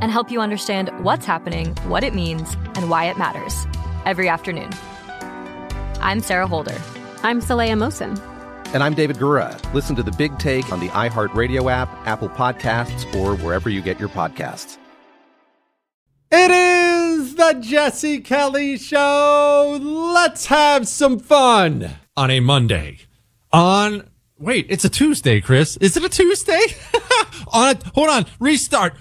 and help you understand what's happening, what it means, and why it matters every afternoon. I'm Sarah Holder. I'm Saleha Mohsin. And I'm David Gura. Listen to the big take on the iHeartRadio app, Apple Podcasts, or wherever you get your podcasts. It is the Jesse Kelly Show. Let's have some fun on a Monday. On wait, it's a Tuesday, Chris. Is it a Tuesday? on a hold on, restart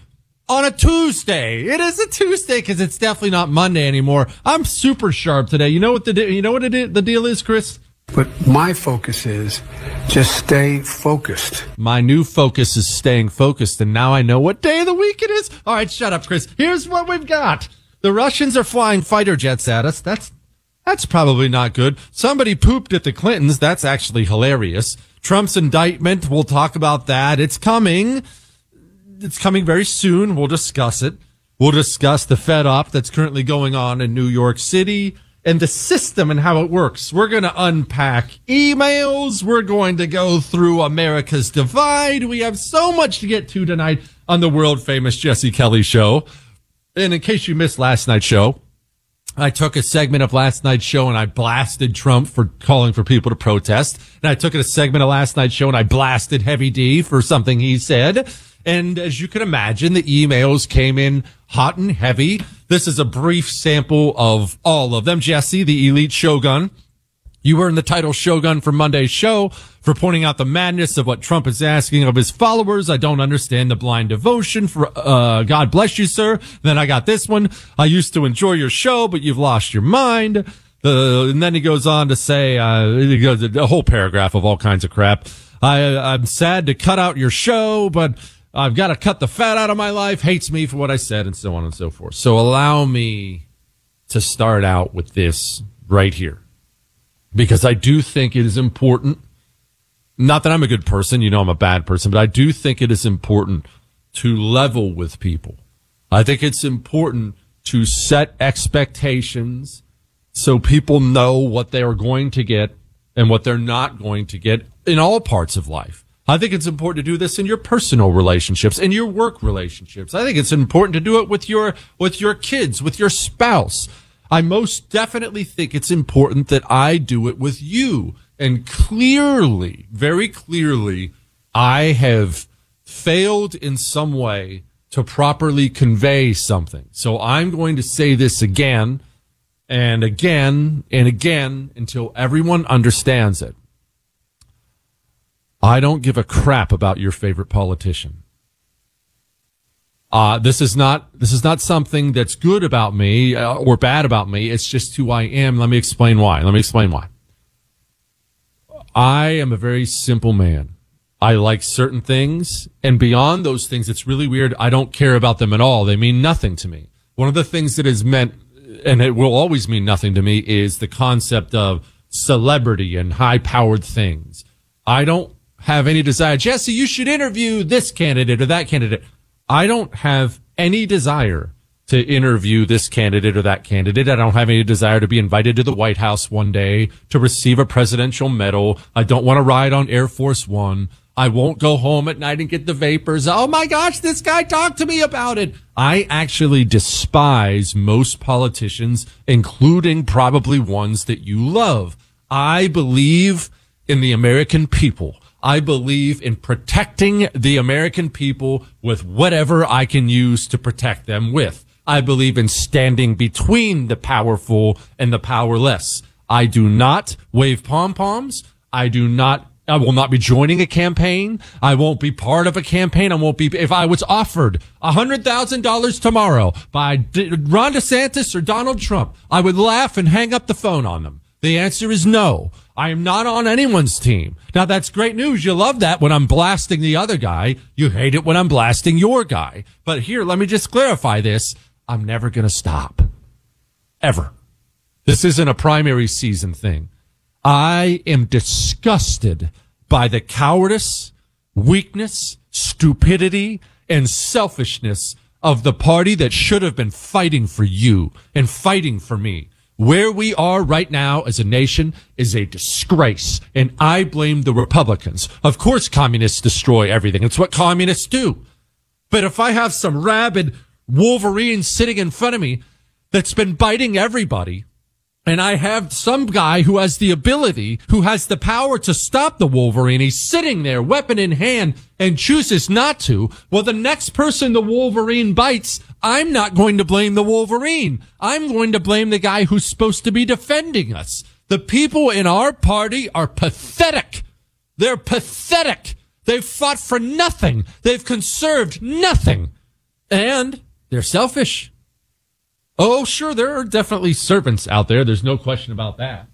on a Tuesday. It is a Tuesday because it's definitely not Monday anymore. I'm super sharp today. You know what the you know what it, the deal is, Chris? But my focus is just stay focused. My new focus is staying focused, and now I know what day of the week it is. All right, shut up, Chris. Here's what we've got. The Russians are flying fighter jets at us. That's that's probably not good. Somebody pooped at the Clintons. That's actually hilarious. Trump's indictment. We'll talk about that. It's coming it's coming very soon. We'll discuss it. We'll discuss the Fed op that's currently going on in New York City and the system and how it works. We're going to unpack emails. We're going to go through America's divide. We have so much to get to tonight on the world famous Jesse Kelly show. And in case you missed last night's show, I took a segment of last night's show and I blasted Trump for calling for people to protest. And I took a segment of last night's show and I blasted Heavy D for something he said. And as you can imagine, the emails came in hot and heavy. This is a brief sample of all of them. Jesse, the elite shogun. You earned the title Shogun for Monday's show for pointing out the madness of what Trump is asking of his followers. I don't understand the blind devotion for, uh, God bless you, sir. Then I got this one. I used to enjoy your show, but you've lost your mind. And then he goes on to say, uh, he goes a whole paragraph of all kinds of crap. I, I'm sad to cut out your show, but I've got to cut the fat out of my life, hates me for what I said, and so on and so forth. So allow me to start out with this right here. Because I do think it is important. Not that I'm a good person, you know I'm a bad person, but I do think it is important to level with people. I think it's important to set expectations so people know what they are going to get and what they're not going to get in all parts of life. I think it's important to do this in your personal relationships, in your work relationships. I think it's important to do it with your, with your kids, with your spouse. I most definitely think it's important that I do it with you. And clearly, very clearly, I have failed in some way to properly convey something. So I'm going to say this again and again and again until everyone understands it. I don't give a crap about your favorite politician. Uh, this is not, this is not something that's good about me uh, or bad about me. It's just who I am. Let me explain why. Let me explain why. I am a very simple man. I like certain things and beyond those things, it's really weird. I don't care about them at all. They mean nothing to me. One of the things that is meant and it will always mean nothing to me is the concept of celebrity and high powered things. I don't have any desire. Jesse, you should interview this candidate or that candidate. I don't have any desire to interview this candidate or that candidate. I don't have any desire to be invited to the White House one day to receive a presidential medal. I don't want to ride on Air Force One. I won't go home at night and get the vapors. Oh my gosh, this guy talked to me about it. I actually despise most politicians, including probably ones that you love. I believe in the American people. I believe in protecting the American people with whatever I can use to protect them with. I believe in standing between the powerful and the powerless. I do not wave pom poms. I do not I will not be joining a campaign. I won't be part of a campaign. I won't be, if I was offered $100,000 tomorrow by D- Ron DeSantis or Donald Trump, I would laugh and hang up the phone on them. The answer is no. I am not on anyone's team. Now that's great news. You love that when I'm blasting the other guy. You hate it when I'm blasting your guy. But here, let me just clarify this. I'm never going to stop. Ever. This isn't a primary season thing. I am disgusted by the cowardice, weakness, stupidity, and selfishness of the party that should have been fighting for you and fighting for me. Where we are right now as a nation is a disgrace, and I blame the Republicans. Of course, communists destroy everything. It's what communists do. But if I have some rabid Wolverine sitting in front of me that's been biting everybody, and I have some guy who has the ability, who has the power to stop the Wolverine. He's sitting there, weapon in hand, and chooses not to. Well, the next person the Wolverine bites, I'm not going to blame the Wolverine. I'm going to blame the guy who's supposed to be defending us. The people in our party are pathetic. They're pathetic. They've fought for nothing. They've conserved nothing. And they're selfish. Oh, sure, there are definitely servants out there. There's no question about that.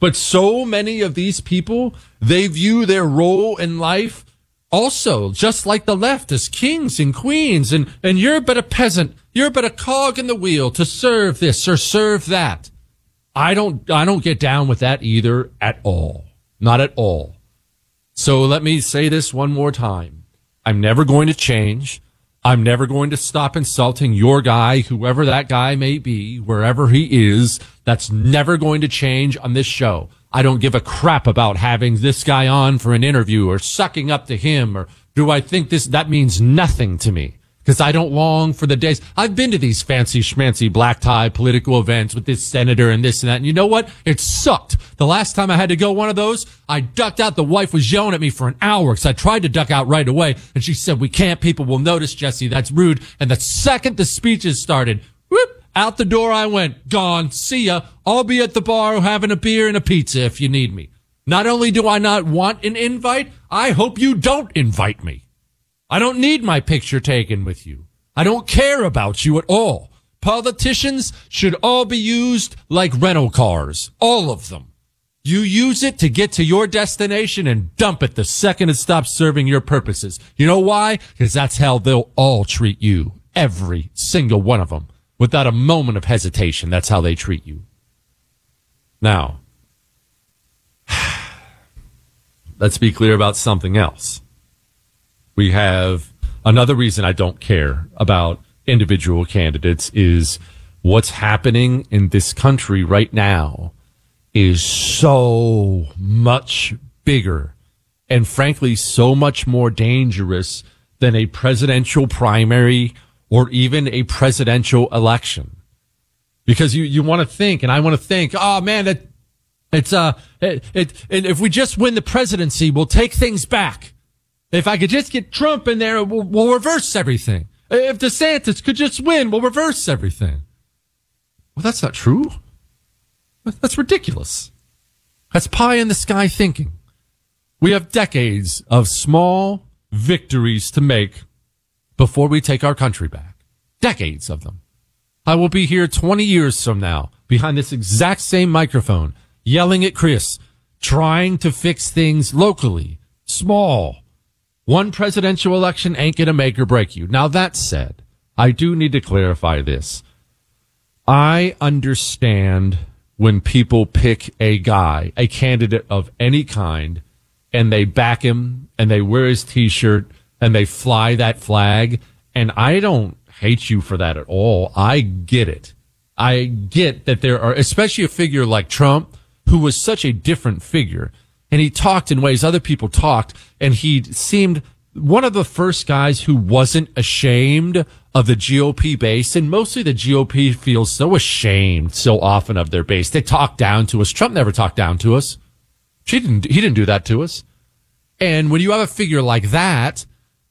But so many of these people, they view their role in life also just like the left as kings and queens and, and you're but a peasant. You're but a cog in the wheel to serve this or serve that. I don't, I don't get down with that either at all. Not at all. So let me say this one more time. I'm never going to change. I'm never going to stop insulting your guy, whoever that guy may be, wherever he is. That's never going to change on this show. I don't give a crap about having this guy on for an interview or sucking up to him or do I think this, that means nothing to me because I don't long for the days. I've been to these fancy schmancy black tie political events with this senator and this and that. And you know what? It sucked. The last time I had to go one of those, I ducked out. The wife was yelling at me for an hour because I tried to duck out right away. And she said, we can't. People will notice, Jesse. That's rude. And the second the speeches started, out the door I went. Gone. See ya. I'll be at the bar having a beer and a pizza if you need me. Not only do I not want an invite, I hope you don't invite me. I don't need my picture taken with you. I don't care about you at all. Politicians should all be used like rental cars. All of them. You use it to get to your destination and dump it the second it stops serving your purposes. You know why? Because that's how they'll all treat you. Every single one of them. Without a moment of hesitation. That's how they treat you. Now, let's be clear about something else we have another reason I don't care about individual candidates is what's happening in this country right now is so much bigger and frankly so much more dangerous than a presidential primary or even a presidential election. Because you, you want to think, and I want to think, oh man, that it's, uh, it, it, and if we just win the presidency, we'll take things back. If I could just get Trump in there, we'll, we'll reverse everything. If DeSantis could just win, we'll reverse everything. Well, that's not true. That's ridiculous. That's pie in the sky thinking. We have decades of small victories to make before we take our country back. Decades of them. I will be here 20 years from now behind this exact same microphone, yelling at Chris, trying to fix things locally, small. One presidential election ain't going to make or break you. Now, that said, I do need to clarify this. I understand when people pick a guy, a candidate of any kind, and they back him and they wear his t shirt and they fly that flag. And I don't hate you for that at all. I get it. I get that there are, especially a figure like Trump, who was such a different figure. And he talked in ways other people talked, and he seemed one of the first guys who wasn't ashamed of the GOP base. And mostly the GOP feels so ashamed so often of their base. They talk down to us. Trump never talked down to us. She didn't, he didn't do that to us. And when you have a figure like that,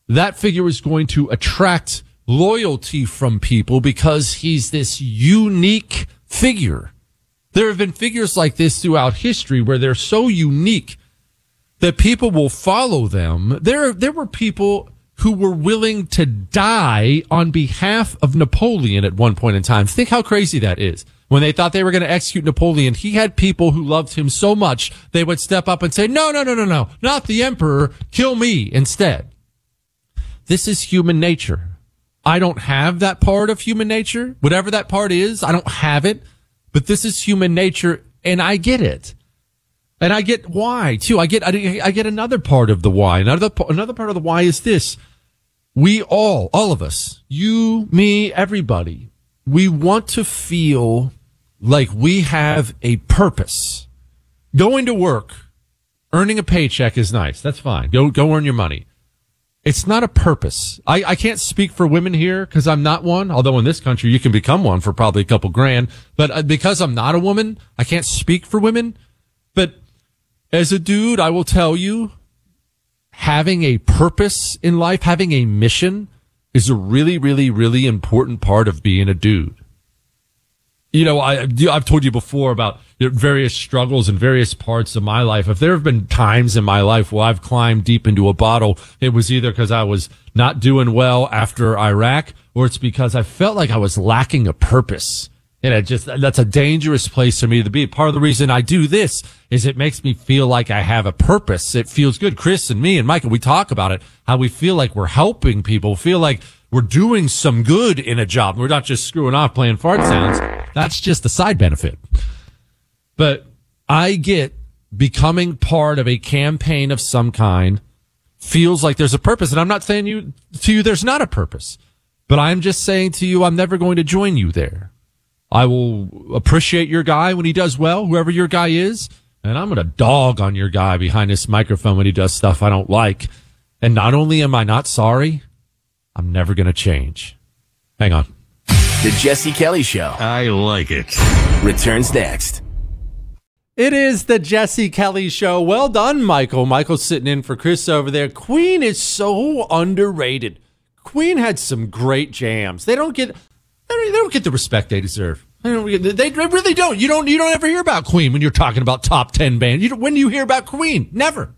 that figure is going to attract loyalty from people because he's this unique figure. There have been figures like this throughout history where they're so unique that people will follow them. There, there were people who were willing to die on behalf of Napoleon at one point in time. Think how crazy that is. When they thought they were going to execute Napoleon, he had people who loved him so much they would step up and say, no, no, no, no, no, not the emperor. Kill me instead. This is human nature. I don't have that part of human nature. Whatever that part is, I don't have it, but this is human nature and I get it. And I get why too. I get, I, I get another part of the why. Another, another part of the why is this. We all, all of us, you, me, everybody, we want to feel like we have a purpose. Going to work, earning a paycheck is nice. That's fine. Go, go earn your money. It's not a purpose. I, I can't speak for women here because I'm not one. Although in this country you can become one for probably a couple grand. But uh, because I'm not a woman, I can't speak for women. But as a dude, I will tell you, having a purpose in life, having a mission is a really, really, really important part of being a dude. You know, I, I've told you before about various struggles in various parts of my life. If there have been times in my life where I've climbed deep into a bottle, it was either because I was not doing well after Iraq or it's because I felt like I was lacking a purpose. And it just, that's a dangerous place for me to be. Part of the reason I do this is it makes me feel like I have a purpose. It feels good. Chris and me and Michael, we talk about it, how we feel like we're helping people, feel like we're doing some good in a job. We're not just screwing off playing fart sounds. That's just a side benefit. But I get becoming part of a campaign of some kind feels like there's a purpose. And I'm not saying you to you there's not a purpose, but I'm just saying to you I'm never going to join you there. I will appreciate your guy when he does well, whoever your guy is, and I'm going to dog on your guy behind this microphone when he does stuff I don't like. And not only am I not sorry, I'm never going to change. Hang on. The Jesse Kelly Show. I like it. Returns next. It is the Jesse Kelly Show. Well done, Michael. Michael's sitting in for Chris over there. Queen is so underrated. Queen had some great jams. They don't get they don't, get the respect they deserve. They, really don't. You don't you don't ever hear about Queen when you're talking about top ten bands. You when do you hear about Queen? Never.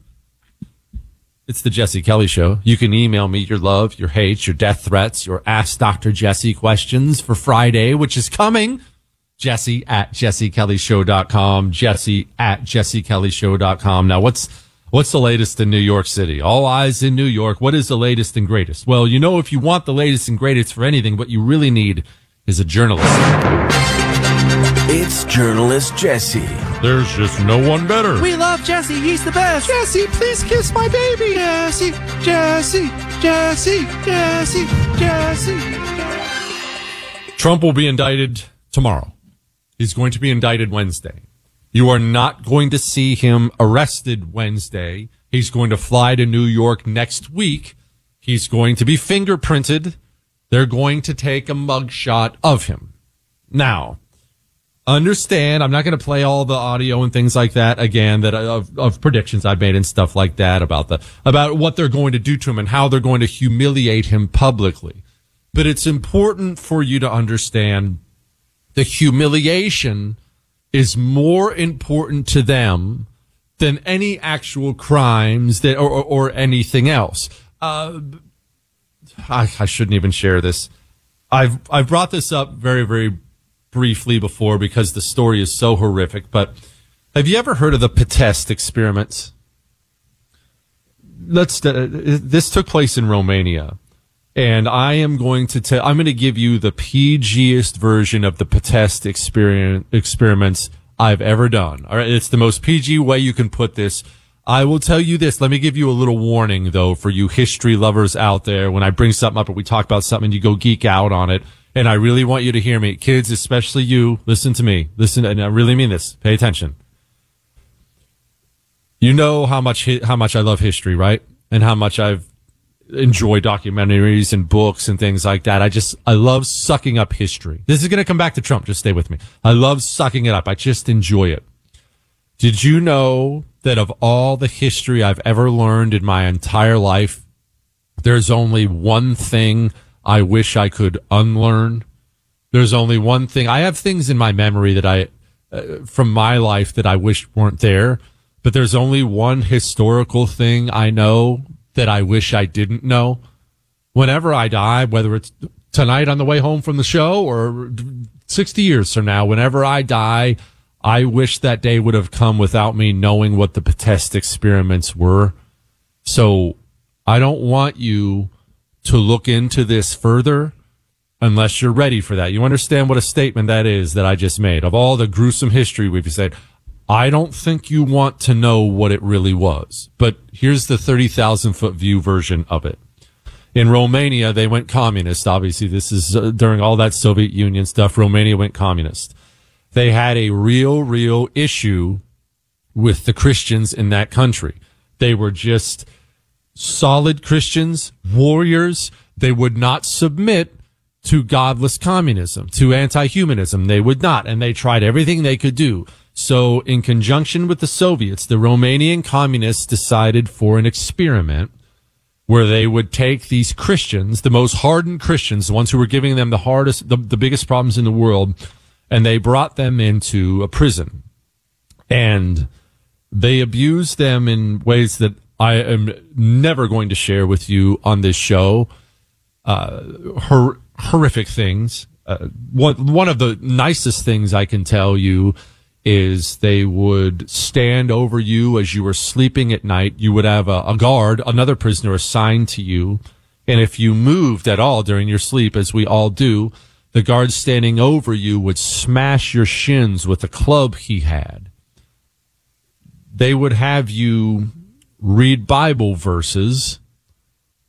It's the Jesse Kelly Show. You can email me your love, your hate, your death threats, your Ask Dr. Jesse questions for Friday, which is coming. Jesse at jessekellyshow.com. Jesse at jessekellyshow.com. Now, what's, what's the latest in New York City? All eyes in New York. What is the latest and greatest? Well, you know, if you want the latest and greatest for anything, what you really need is a journalist. It's journalist Jesse. There's just no one better. We love Jesse. He's the best. Jesse, please kiss my baby. Jesse, Jesse, Jesse, Jesse, Jesse. Trump will be indicted tomorrow. He's going to be indicted Wednesday. You are not going to see him arrested Wednesday. He's going to fly to New York next week. He's going to be fingerprinted. They're going to take a mugshot of him. Now, understand i'm not going to play all the audio and things like that again that of, of predictions i've made and stuff like that about the about what they're going to do to him and how they're going to humiliate him publicly but it's important for you to understand the humiliation is more important to them than any actual crimes that or, or, or anything else uh, I, I shouldn't even share this. I've I've brought this up very very briefly before because the story is so horrific. But have you ever heard of the Pitesti experiments? Let's. Uh, this took place in Romania, and I am going to tell. I'm going to give you the PGest version of the experiment experiments I've ever done. All right, it's the most PG way you can put this. I will tell you this. Let me give you a little warning though for you history lovers out there. When I bring something up or we talk about something, you go geek out on it. And I really want you to hear me. Kids, especially you, listen to me. Listen, and I really mean this. Pay attention. You know how much, how much I love history, right? And how much I've enjoyed documentaries and books and things like that. I just, I love sucking up history. This is going to come back to Trump. Just stay with me. I love sucking it up. I just enjoy it. Did you know that of all the history I've ever learned in my entire life, there's only one thing I wish I could unlearn. There's only one thing. I have things in my memory that I, uh, from my life that I wish weren't there, but there's only one historical thing I know that I wish I didn't know. Whenever I die, whether it's tonight on the way home from the show or 60 years from now, whenever I die, I wish that day would have come without me knowing what the test experiments were. So I don't want you to look into this further unless you're ready for that. You understand what a statement that is that I just made of all the gruesome history we've said. I don't think you want to know what it really was, but here's the 30,000 foot view version of it. In Romania, they went communist. Obviously, this is uh, during all that Soviet Union stuff. Romania went communist they had a real, real issue with the Christians in that country. They were just solid Christians, warriors. They would not submit to godless communism, to anti-humanism. They would not. And they tried everything they could do. So in conjunction with the Soviets, the Romanian communists decided for an experiment where they would take these Christians, the most hardened Christians, the ones who were giving them the hardest, the, the biggest problems in the world, and they brought them into a prison and they abused them in ways that I am never going to share with you on this show. Uh, hor- horrific things. Uh, one, one of the nicest things I can tell you is they would stand over you as you were sleeping at night. You would have a, a guard, another prisoner assigned to you. And if you moved at all during your sleep, as we all do, the guard standing over you would smash your shins with a club he had. They would have you read Bible verses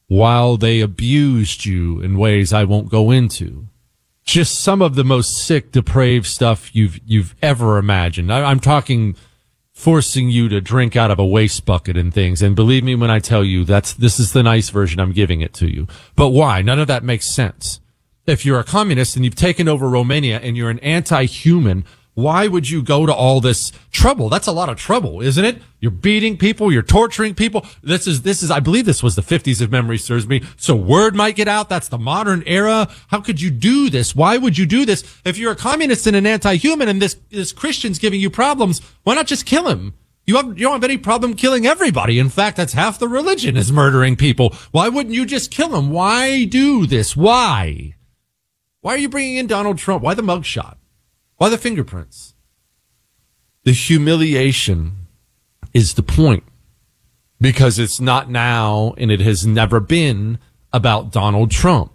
while they abused you in ways I won't go into. Just some of the most sick, depraved stuff you've, you've ever imagined. I, I'm talking forcing you to drink out of a waste bucket and things. And believe me when I tell you that's, this is the nice version I'm giving it to you. But why? None of that makes sense if you're a communist and you've taken over Romania and you're an anti-human, why would you go to all this trouble? That's a lot of trouble, isn't it? You're beating people, you're torturing people. This is, this is, I believe this was the 50s if memory serves me. So word might get out. That's the modern era. How could you do this? Why would you do this? If you're a communist and an anti-human and this, this Christian's giving you problems, why not just kill him? You, have, you don't have any problem killing everybody. In fact, that's half the religion is murdering people. Why wouldn't you just kill him? Why do this? Why? Why are you bringing in Donald Trump? Why the mugshot? Why the fingerprints? The humiliation is the point because it's not now and it has never been about Donald Trump.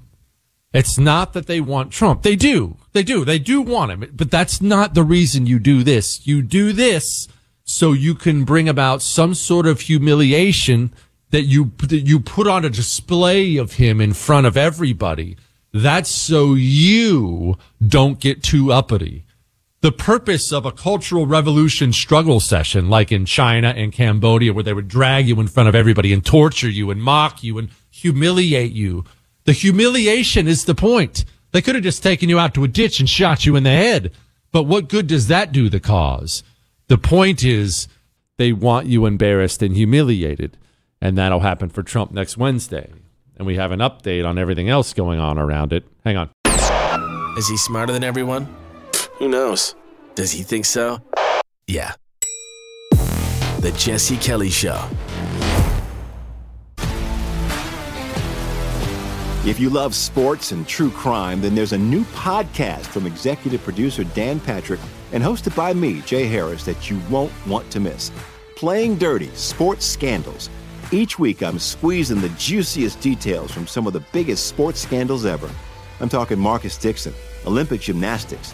It's not that they want Trump. They do. They do. They do want him. But that's not the reason you do this. You do this so you can bring about some sort of humiliation that you, that you put on a display of him in front of everybody that's so you don't get too uppity. The purpose of a cultural revolution struggle session, like in China and Cambodia, where they would drag you in front of everybody and torture you and mock you and humiliate you. The humiliation is the point. They could have just taken you out to a ditch and shot you in the head. But what good does that do the cause? The point is they want you embarrassed and humiliated. And that'll happen for Trump next Wednesday and we have an update on everything else going on around it. Hang on. Is he smarter than everyone? Who knows? Does he think so? Yeah. The Jesse Kelly Show. If you love sports and true crime, then there's a new podcast from executive producer Dan Patrick and hosted by me, Jay Harris, that you won't want to miss. Playing Dirty Sports Scandals. Each week, I'm squeezing the juiciest details from some of the biggest sports scandals ever. I'm talking Marcus Dixon, Olympic gymnastics,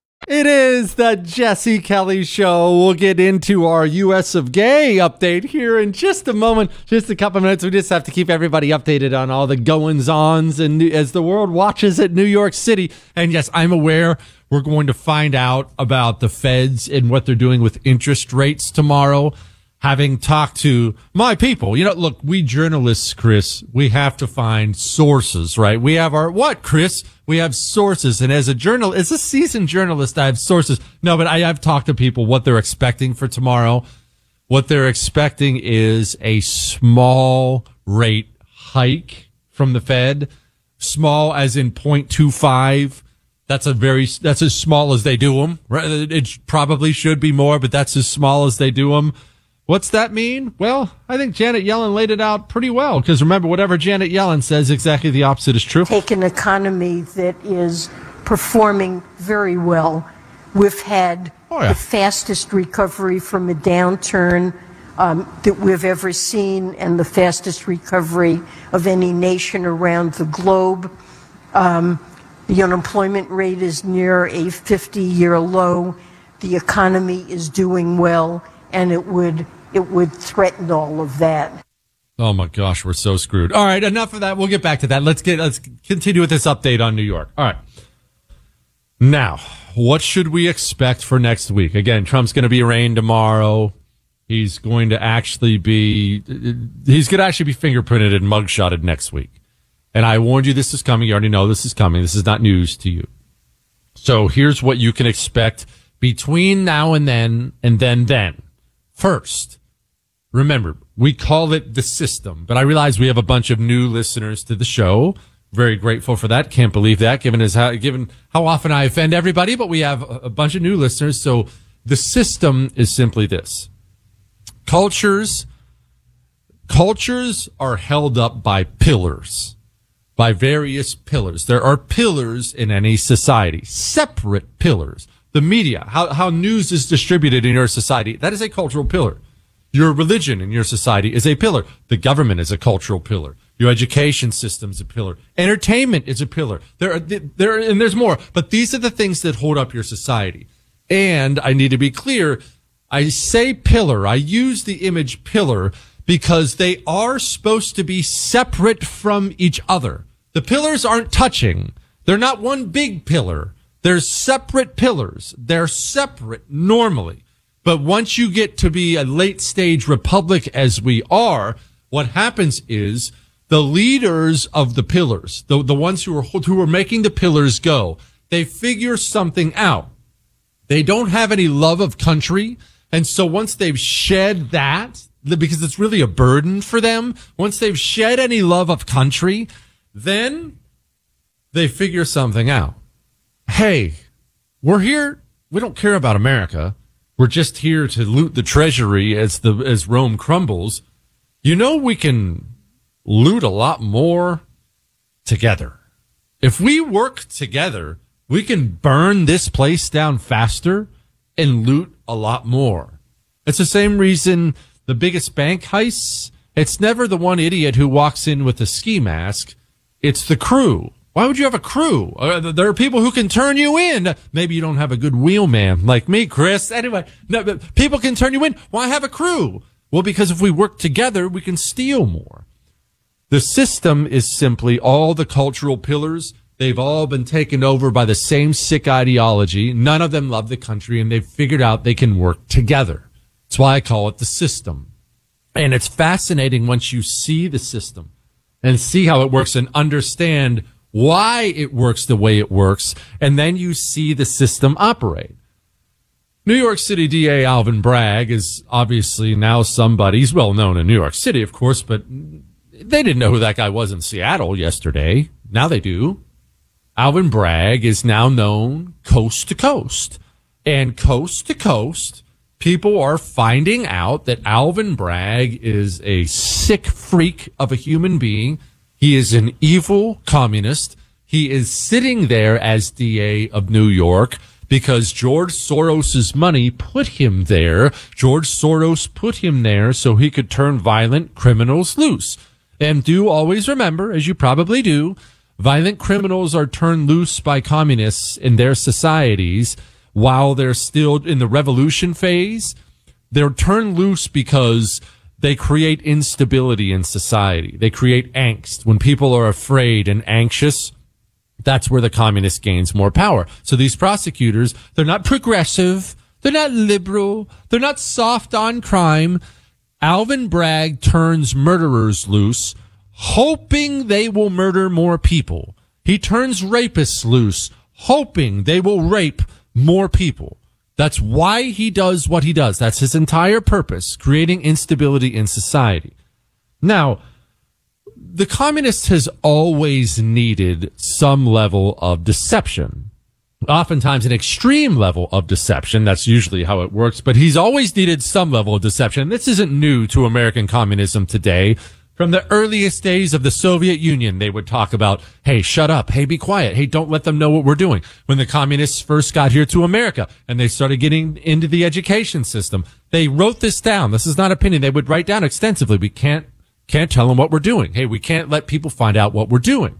It is the Jesse Kelly Show. We'll get into our US of Gay update here in just a moment. Just a couple minutes. We just have to keep everybody updated on all the goings ons and as the world watches at New York City. And yes, I'm aware we're going to find out about the feds and what they're doing with interest rates tomorrow having talked to my people. You know, look, we journalists, Chris, we have to find sources, right? We have our, what, Chris? We have sources. And as a journal, as a seasoned journalist, I have sources. No, but I have talked to people what they're expecting for tomorrow. What they're expecting is a small rate hike from the Fed, small as in 0.25. That's a very, that's as small as they do them. It probably should be more, but that's as small as they do them. What's that mean? Well, I think Janet Yellen laid it out pretty well because remember, whatever Janet Yellen says, exactly the opposite is true. Take an economy that is performing very well. We've had oh, yeah. the fastest recovery from a downturn um, that we've ever seen and the fastest recovery of any nation around the globe. Um, the unemployment rate is near a 50 year low. The economy is doing well and it would it would threaten all of that. Oh my gosh, we're so screwed. All right, enough of that. We'll get back to that. Let's get let's continue with this update on New York. All right. Now, what should we expect for next week? Again, Trump's going to be arraigned tomorrow. He's going to actually be he's going to actually be fingerprinted and mugshotted next week. And I warned you this is coming. You already know this is coming. This is not news to you. So here's what you can expect between now and then and then then. First, remember, we call it the system, but I realize we have a bunch of new listeners to the show. Very grateful for that. Can't believe that given as how, given how often I offend everybody, but we have a bunch of new listeners. So the system is simply this. Cultures, cultures are held up by pillars by various pillars. There are pillars in any society, separate pillars. The media, how, how news is distributed in your society, that is a cultural pillar. Your religion in your society is a pillar. The government is a cultural pillar. Your education system is a pillar. Entertainment is a pillar. There are, there, and there's more, but these are the things that hold up your society. And I need to be clear. I say pillar. I use the image pillar because they are supposed to be separate from each other. The pillars aren't touching. They're not one big pillar. They're separate pillars. They're separate normally. But once you get to be a late stage republic as we are, what happens is the leaders of the pillars, the, the ones who are, who are making the pillars go, they figure something out. They don't have any love of country. And so once they've shed that, because it's really a burden for them, once they've shed any love of country, then they figure something out. Hey, we're here. We don't care about America. We're just here to loot the treasury as the, as Rome crumbles. You know, we can loot a lot more together. If we work together, we can burn this place down faster and loot a lot more. It's the same reason the biggest bank heists, it's never the one idiot who walks in with a ski mask. It's the crew. Why would you have a crew? Uh, there are people who can turn you in. Maybe you don't have a good wheelman like me, Chris. Anyway, no, people can turn you in. Why have a crew? Well, because if we work together, we can steal more. The system is simply all the cultural pillars. They've all been taken over by the same sick ideology. None of them love the country and they've figured out they can work together. That's why I call it the system. And it's fascinating once you see the system and see how it works and understand why it works the way it works. And then you see the system operate. New York City DA Alvin Bragg is obviously now somebody. He's well known in New York City, of course, but they didn't know who that guy was in Seattle yesterday. Now they do. Alvin Bragg is now known coast to coast. And coast to coast, people are finding out that Alvin Bragg is a sick freak of a human being. He is an evil communist. He is sitting there as DA of New York because George Soros's money put him there. George Soros put him there so he could turn violent criminals loose. And do always remember, as you probably do, violent criminals are turned loose by communists in their societies while they're still in the revolution phase, they're turned loose because they create instability in society. They create angst. When people are afraid and anxious, that's where the communist gains more power. So these prosecutors, they're not progressive. They're not liberal. They're not soft on crime. Alvin Bragg turns murderers loose, hoping they will murder more people. He turns rapists loose, hoping they will rape more people. That's why he does what he does. That's his entire purpose, creating instability in society. Now, the communist has always needed some level of deception. Oftentimes an extreme level of deception. That's usually how it works, but he's always needed some level of deception. This isn't new to American communism today. From the earliest days of the Soviet Union, they would talk about, hey, shut up. Hey, be quiet. Hey, don't let them know what we're doing. When the communists first got here to America and they started getting into the education system, they wrote this down. This is not opinion. They would write down extensively. We can't, can't tell them what we're doing. Hey, we can't let people find out what we're doing.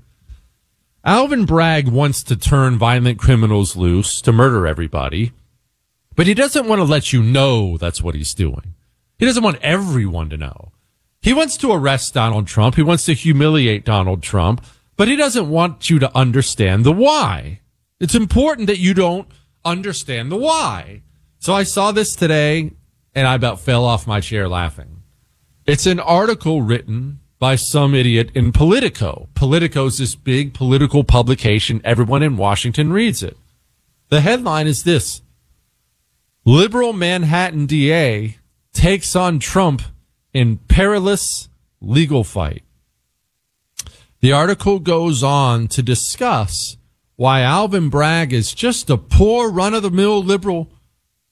Alvin Bragg wants to turn violent criminals loose to murder everybody. but he doesn't want to let you know that's what he's doing. He doesn't want everyone to know. He wants to arrest Donald Trump. He wants to humiliate Donald Trump, but he doesn't want you to understand the why. It's important that you don't understand the why. So I saw this today and I about fell off my chair laughing. It's an article written by some idiot in Politico. Politico's this big political publication. Everyone in Washington reads it. The headline is this. Liberal Manhattan DA takes on Trump in perilous legal fight. The article goes on to discuss why Alvin Bragg is just a poor run of the mill liberal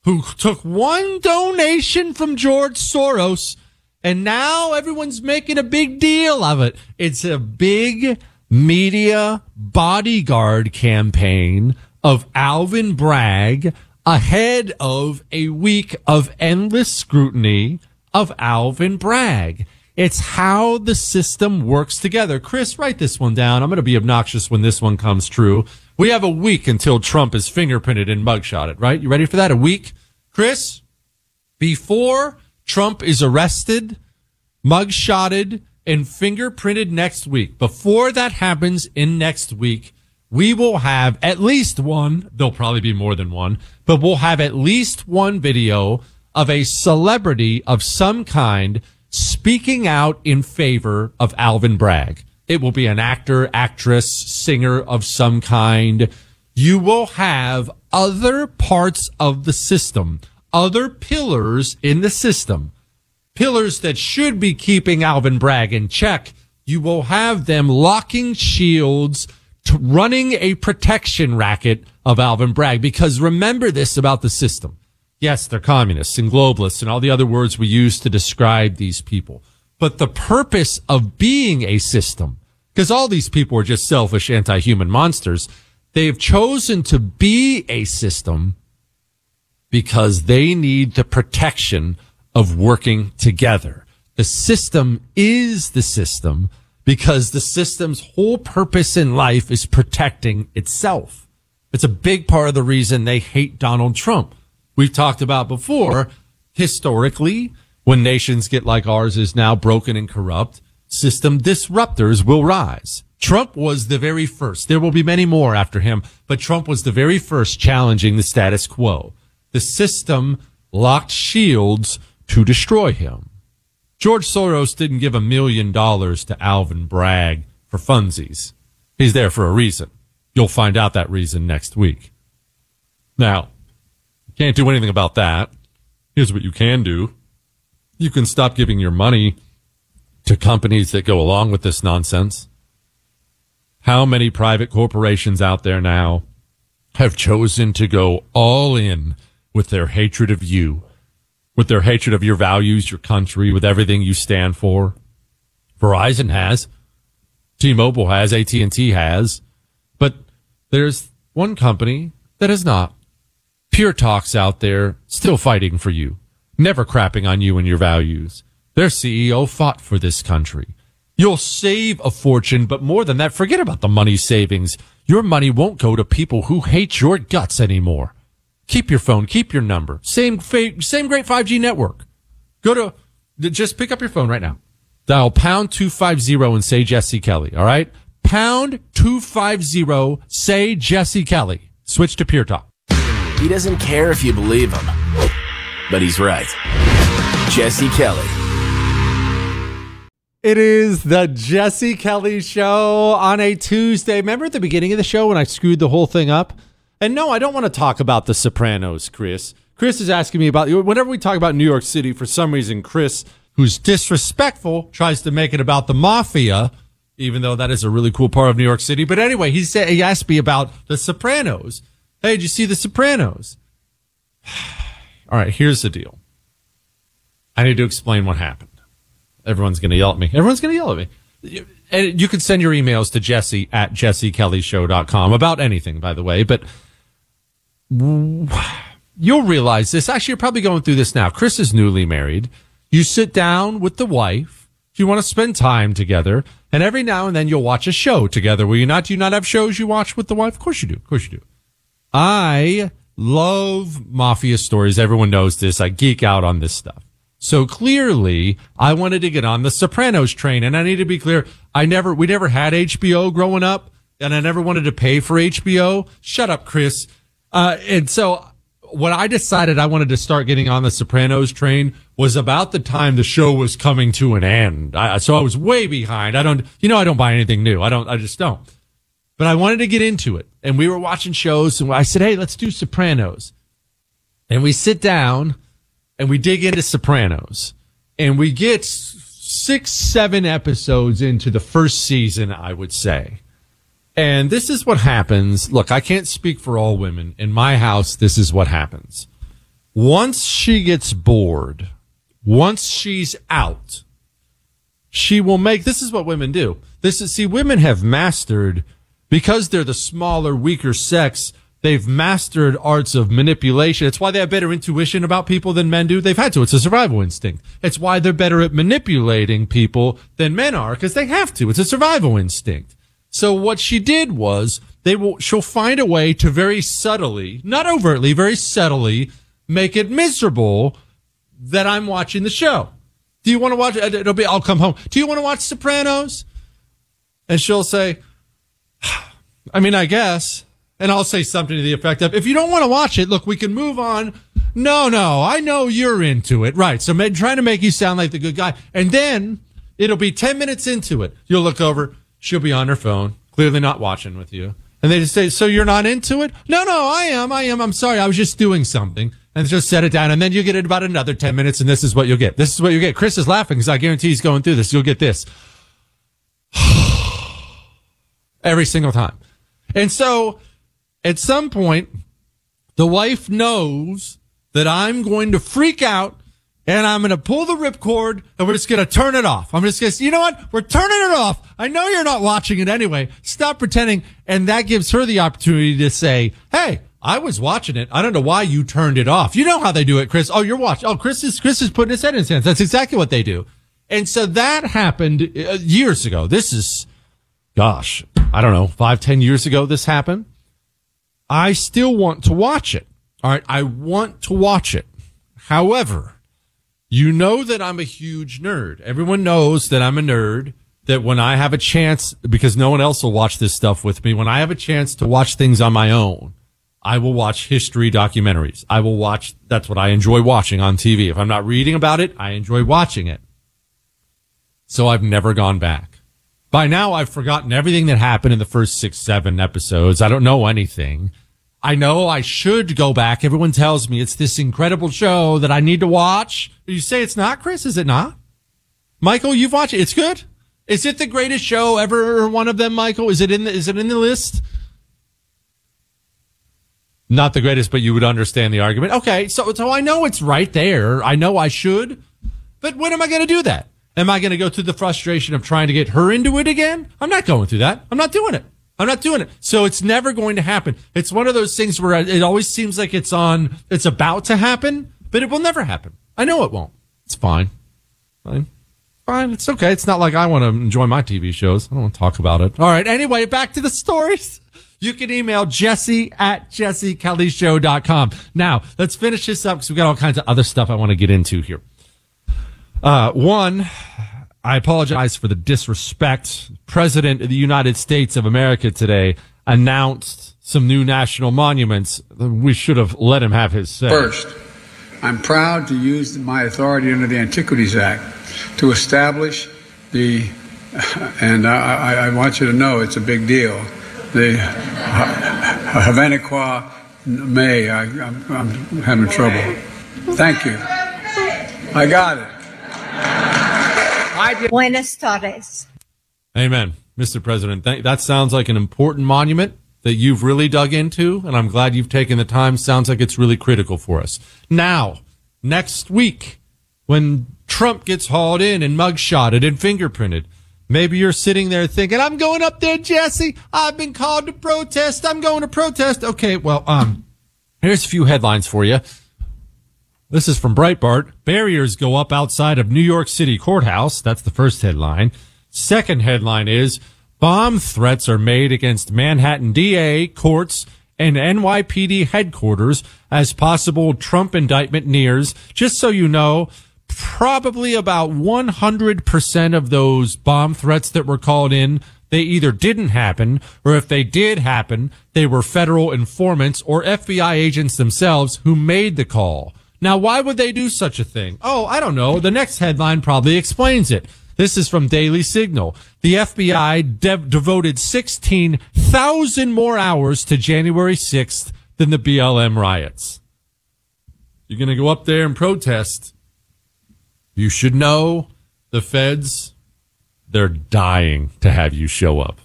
who took one donation from George Soros and now everyone's making a big deal of it. It's a big media bodyguard campaign of Alvin Bragg ahead of a week of endless scrutiny of Alvin Bragg. It's how the system works together. Chris, write this one down. I'm going to be obnoxious when this one comes true. We have a week until Trump is fingerprinted and mugshotted, right? You ready for that? A week? Chris, before Trump is arrested, mugshotted, and fingerprinted next week, before that happens in next week, we will have at least one, there'll probably be more than one, but we'll have at least one video of a celebrity of some kind speaking out in favor of Alvin Bragg. It will be an actor, actress, singer of some kind. You will have other parts of the system, other pillars in the system, pillars that should be keeping Alvin Bragg in check. You will have them locking shields, running a protection racket of Alvin Bragg. Because remember this about the system. Yes, they're communists and globalists and all the other words we use to describe these people. But the purpose of being a system, because all these people are just selfish anti-human monsters, they've chosen to be a system because they need the protection of working together. The system is the system because the system's whole purpose in life is protecting itself. It's a big part of the reason they hate Donald Trump we've talked about before, historically, when nations get like ours is now broken and corrupt, system disruptors will rise. Trump was the very first. There will be many more after him, but Trump was the very first challenging the status quo. The system locked shields to destroy him. George Soros didn't give a million dollars to Alvin Bragg for funsies. He's there for a reason. You'll find out that reason next week. Now, can't do anything about that. Here's what you can do. You can stop giving your money to companies that go along with this nonsense. How many private corporations out there now have chosen to go all in with their hatred of you, with their hatred of your values, your country, with everything you stand for? Verizon has, T-Mobile has, AT&T has, but there's one company that has not. Pure Talk's out there still fighting for you, never crapping on you and your values. Their CEO fought for this country. You'll save a fortune, but more than that, forget about the money savings. Your money won't go to people who hate your guts anymore. Keep your phone, keep your number. Same, same great 5G network. Go to, just pick up your phone right now. Dial pound 250 and say Jesse Kelly. All right. Pound 250, say Jesse Kelly. Switch to Pure Talk. He doesn't care if you believe him. But he's right. Jesse Kelly. It is the Jesse Kelly show on a Tuesday. Remember at the beginning of the show when I screwed the whole thing up? And no, I don't want to talk about the Sopranos, Chris. Chris is asking me about whenever we talk about New York City, for some reason, Chris, who's disrespectful, tries to make it about the mafia, even though that is a really cool part of New York City. But anyway, he said he asked me about the Sopranos. Hey, did you see The Sopranos? All right, here's the deal. I need to explain what happened. Everyone's going to yell at me. Everyone's going to yell at me. And you can send your emails to jesse at jessekellyshow.com about anything, by the way, but you'll realize this. Actually, you're probably going through this now. Chris is newly married. You sit down with the wife. You want to spend time together. And every now and then you'll watch a show together. Will you not? Do you not have shows you watch with the wife? Of course you do. Of course you do. I love mafia stories. Everyone knows this. I geek out on this stuff. So clearly I wanted to get on the Sopranos train and I need to be clear. I never, we never had HBO growing up and I never wanted to pay for HBO. Shut up, Chris. Uh, and so when I decided I wanted to start getting on the Sopranos train was about the time the show was coming to an end. I, so I was way behind. I don't, you know, I don't buy anything new. I don't, I just don't. But I wanted to get into it. And we were watching shows and I said, Hey, let's do Sopranos. And we sit down and we dig into Sopranos and we get six, seven episodes into the first season, I would say. And this is what happens. Look, I can't speak for all women. In my house, this is what happens. Once she gets bored, once she's out, she will make, this is what women do. This is, see, women have mastered, because they're the smaller, weaker sex, they've mastered arts of manipulation. It's why they have better intuition about people than men do. They've had to. It's a survival instinct. It's why they're better at manipulating people than men are, because they have to. It's a survival instinct. So what she did was they will, she'll find a way to very subtly, not overtly, very subtly make it miserable that I'm watching the show. Do you want to watch it? It'll be, I'll come home. Do you want to watch Sopranos? And she'll say, I mean, I guess. And I'll say something to the effect of, if you don't want to watch it, look, we can move on. No, no, I know you're into it. Right. So trying to make you sound like the good guy. And then it'll be 10 minutes into it. You'll look over. She'll be on her phone, clearly not watching with you. And they just say, so you're not into it? No, no, I am. I am. I'm sorry. I was just doing something and just set it down. And then you get it about another 10 minutes. And this is what you'll get. This is what you get. Chris is laughing because I guarantee he's going through this. You'll get this every single time. And so at some point, the wife knows that I'm going to freak out and I'm going to pull the ripcord and we're just going to turn it off. I'm just going to, say you know what? We're turning it off. I know you're not watching it anyway. Stop pretending. And that gives her the opportunity to say, Hey, I was watching it. I don't know why you turned it off. You know how they do it, Chris. Oh, you're watching. Oh, Chris is, Chris is putting his head in his hands. That's exactly what they do. And so that happened uh, years ago. This is, gosh, I don't know, five, ten years ago this happened. I still want to watch it. All right. I want to watch it. However, you know that I'm a huge nerd. Everyone knows that I'm a nerd. That when I have a chance, because no one else will watch this stuff with me, when I have a chance to watch things on my own, I will watch history documentaries. I will watch, that's what I enjoy watching on TV. If I'm not reading about it, I enjoy watching it. So I've never gone back. By now, I've forgotten everything that happened in the first six, seven episodes. I don't know anything. I know I should go back. Everyone tells me it's this incredible show that I need to watch. You say it's not, Chris? Is it not? Michael, you've watched it. It's good. Is it the greatest show ever? One of them, Michael? Is it in the, is it in the list? Not the greatest, but you would understand the argument. Okay. So, so I know it's right there. I know I should, but when am I going to do that? Am I going to go through the frustration of trying to get her into it again? I'm not going through that. I'm not doing it. I'm not doing it. So it's never going to happen. It's one of those things where it always seems like it's on, it's about to happen, but it will never happen. I know it won't. It's fine. Fine. Fine. It's okay. It's not like I want to enjoy my TV shows. I don't want to talk about it. All right. Anyway, back to the stories. You can email jesse at jessekellyshow.com. Now, let's finish this up because we've got all kinds of other stuff I want to get into here. Uh, one, I apologize for the disrespect. President of the United States of America today announced some new national monuments. We should have let him have his say. First, I'm proud to use my authority under the Antiquities Act to establish the, and I, I want you to know it's a big deal, the Havaniqua May. I, I'm having trouble. Thank you. I got it. Buenas tardes. Amen. Mr. President, that sounds like an important monument that you've really dug into, and I'm glad you've taken the time. Sounds like it's really critical for us. Now, next week, when Trump gets hauled in and mugshotted and fingerprinted, maybe you're sitting there thinking, I'm going up there, Jesse. I've been called to protest. I'm going to protest. Okay, well, um, here's a few headlines for you. This is from Breitbart. Barriers go up outside of New York City courthouse. That's the first headline. Second headline is bomb threats are made against Manhattan DA, courts, and NYPD headquarters as possible Trump indictment nears. Just so you know, probably about 100% of those bomb threats that were called in, they either didn't happen, or if they did happen, they were federal informants or FBI agents themselves who made the call. Now, why would they do such a thing? Oh, I don't know. The next headline probably explains it. This is from Daily Signal. The FBI de- devoted 16,000 more hours to January 6th than the BLM riots. You're going to go up there and protest. You should know the feds, they're dying to have you show up.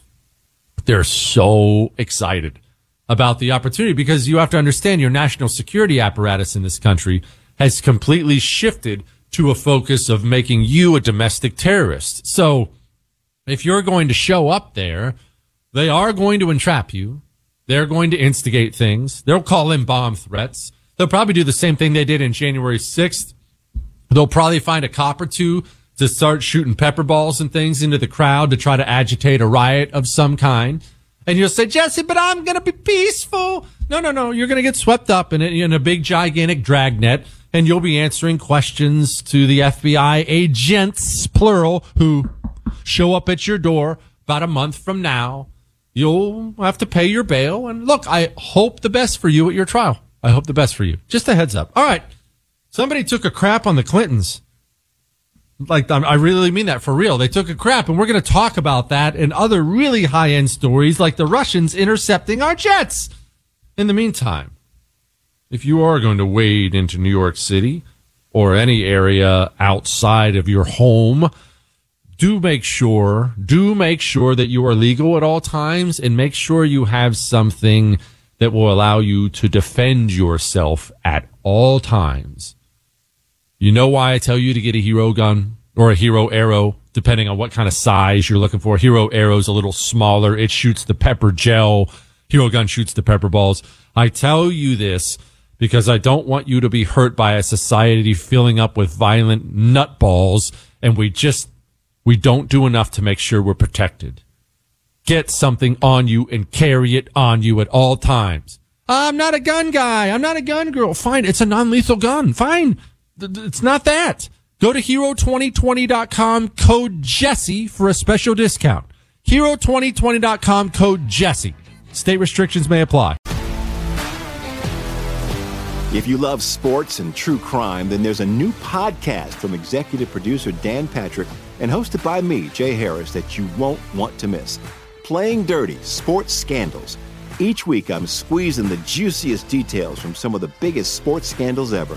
They're so excited about the opportunity because you have to understand your national security apparatus in this country has completely shifted to a focus of making you a domestic terrorist. So if you're going to show up there, they are going to entrap you. They're going to instigate things. They'll call in bomb threats. They'll probably do the same thing they did in January 6th. They'll probably find a cop or two to start shooting pepper balls and things into the crowd to try to agitate a riot of some kind. And you'll say, Jesse, but I'm going to be peaceful. No, no, no. You're going to get swept up in, in a big, gigantic dragnet and you'll be answering questions to the FBI agents, plural, who show up at your door about a month from now. You'll have to pay your bail. And look, I hope the best for you at your trial. I hope the best for you. Just a heads up. All right. Somebody took a crap on the Clintons. Like, I really mean that for real. They took a crap, and we're going to talk about that and other really high end stories like the Russians intercepting our jets. In the meantime, if you are going to wade into New York City or any area outside of your home, do make sure, do make sure that you are legal at all times and make sure you have something that will allow you to defend yourself at all times. You know why I tell you to get a hero gun or a hero arrow, depending on what kind of size you're looking for. Hero arrow's a little smaller. It shoots the pepper gel. Hero gun shoots the pepper balls. I tell you this because I don't want you to be hurt by a society filling up with violent nutballs and we just, we don't do enough to make sure we're protected. Get something on you and carry it on you at all times. I'm not a gun guy. I'm not a gun girl. Fine. It's a non-lethal gun. Fine. It's not that. Go to hero2020.com code Jesse for a special discount. Hero2020.com code Jesse. State restrictions may apply. If you love sports and true crime, then there's a new podcast from executive producer Dan Patrick and hosted by me, Jay Harris, that you won't want to miss. Playing Dirty Sports Scandals. Each week, I'm squeezing the juiciest details from some of the biggest sports scandals ever.